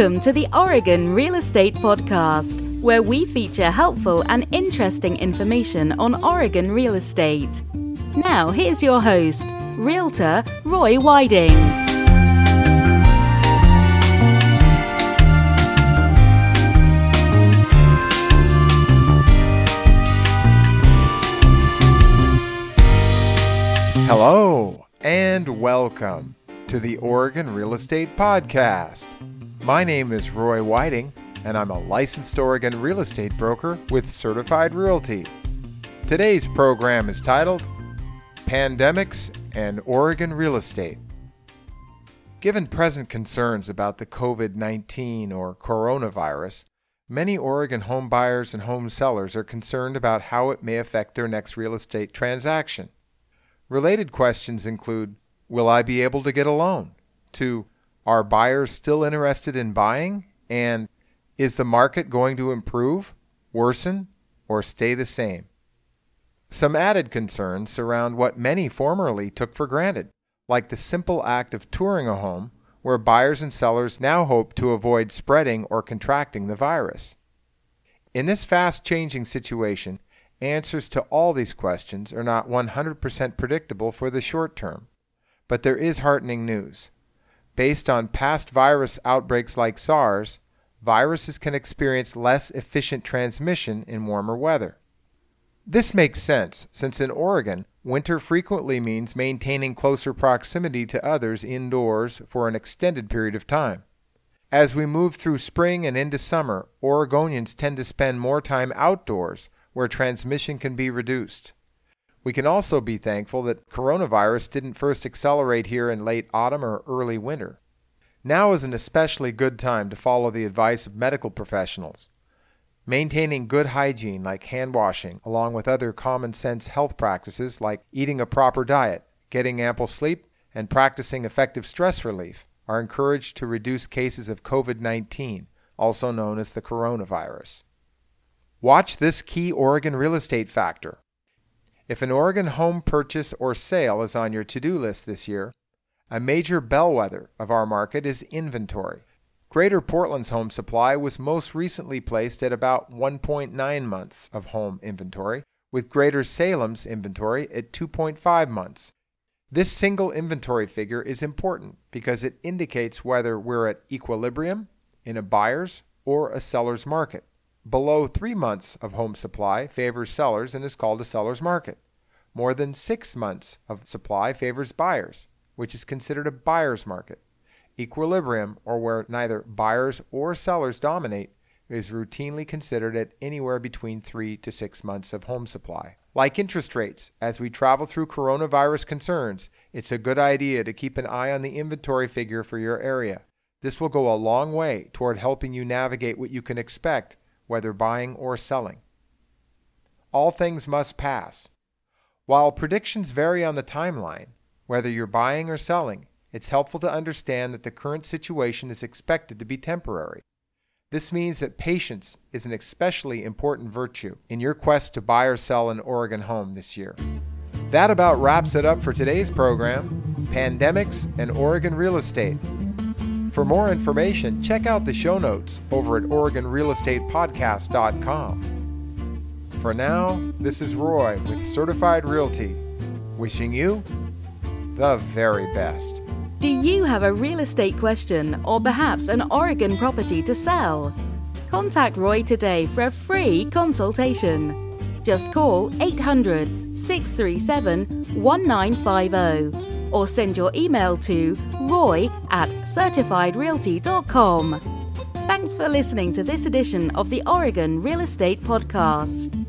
Welcome to the Oregon Real Estate Podcast, where we feature helpful and interesting information on Oregon real estate. Now, here's your host, Realtor Roy Whiting. Hello and welcome to the Oregon Real Estate Podcast. My name is Roy Whiting, and I'm a licensed Oregon real estate broker with Certified Realty. Today's program is titled Pandemics and Oregon Real Estate. Given present concerns about the COVID 19 or coronavirus, many Oregon home buyers and home sellers are concerned about how it may affect their next real estate transaction. Related questions include Will I be able to get a loan? To Are buyers still interested in buying? And Is the market going to improve, worsen, or stay the same? Some added concerns surround what many formerly took for granted, like the simple act of touring a home, where buyers and sellers now hope to avoid spreading or contracting the virus. In this fast changing situation, answers to all these questions are not 100% predictable for the short term. But there is heartening news. Based on past virus outbreaks like SARS, viruses can experience less efficient transmission in warmer weather. This makes sense, since in Oregon, winter frequently means maintaining closer proximity to others indoors for an extended period of time. As we move through spring and into summer, Oregonians tend to spend more time outdoors where transmission can be reduced. We can also be thankful that coronavirus didn't first accelerate here in late autumn or early winter. Now is an especially good time to follow the advice of medical professionals. Maintaining good hygiene like hand washing, along with other common sense health practices like eating a proper diet, getting ample sleep, and practicing effective stress relief, are encouraged to reduce cases of COVID 19, also known as the coronavirus. Watch this key Oregon real estate factor. If an Oregon home purchase or sale is on your to do list this year, a major bellwether of our market is inventory. Greater Portland's home supply was most recently placed at about 1.9 months of home inventory, with Greater Salem's inventory at 2.5 months. This single inventory figure is important because it indicates whether we're at equilibrium in a buyer's or a seller's market. Below three months of home supply favors sellers and is called a seller's market. More than six months of supply favors buyers, which is considered a buyer's market. Equilibrium, or where neither buyers or sellers dominate, is routinely considered at anywhere between three to six months of home supply. Like interest rates, as we travel through coronavirus concerns, it's a good idea to keep an eye on the inventory figure for your area. This will go a long way toward helping you navigate what you can expect whether buying or selling. All things must pass. While predictions vary on the timeline, whether you're buying or selling, it's helpful to understand that the current situation is expected to be temporary. This means that patience is an especially important virtue in your quest to buy or sell an Oregon home this year. That about wraps it up for today's program Pandemics and Oregon Real Estate. For more information, check out the show notes over at OregonRealEstatePodcast.com. For now, this is Roy with Certified Realty, wishing you the very best. Do you have a real estate question or perhaps an Oregon property to sell? Contact Roy today for a free consultation. Just call 800 637 1950 or send your email to roy at certifiedrealty.com. Thanks for listening to this edition of the Oregon Real Estate Podcast.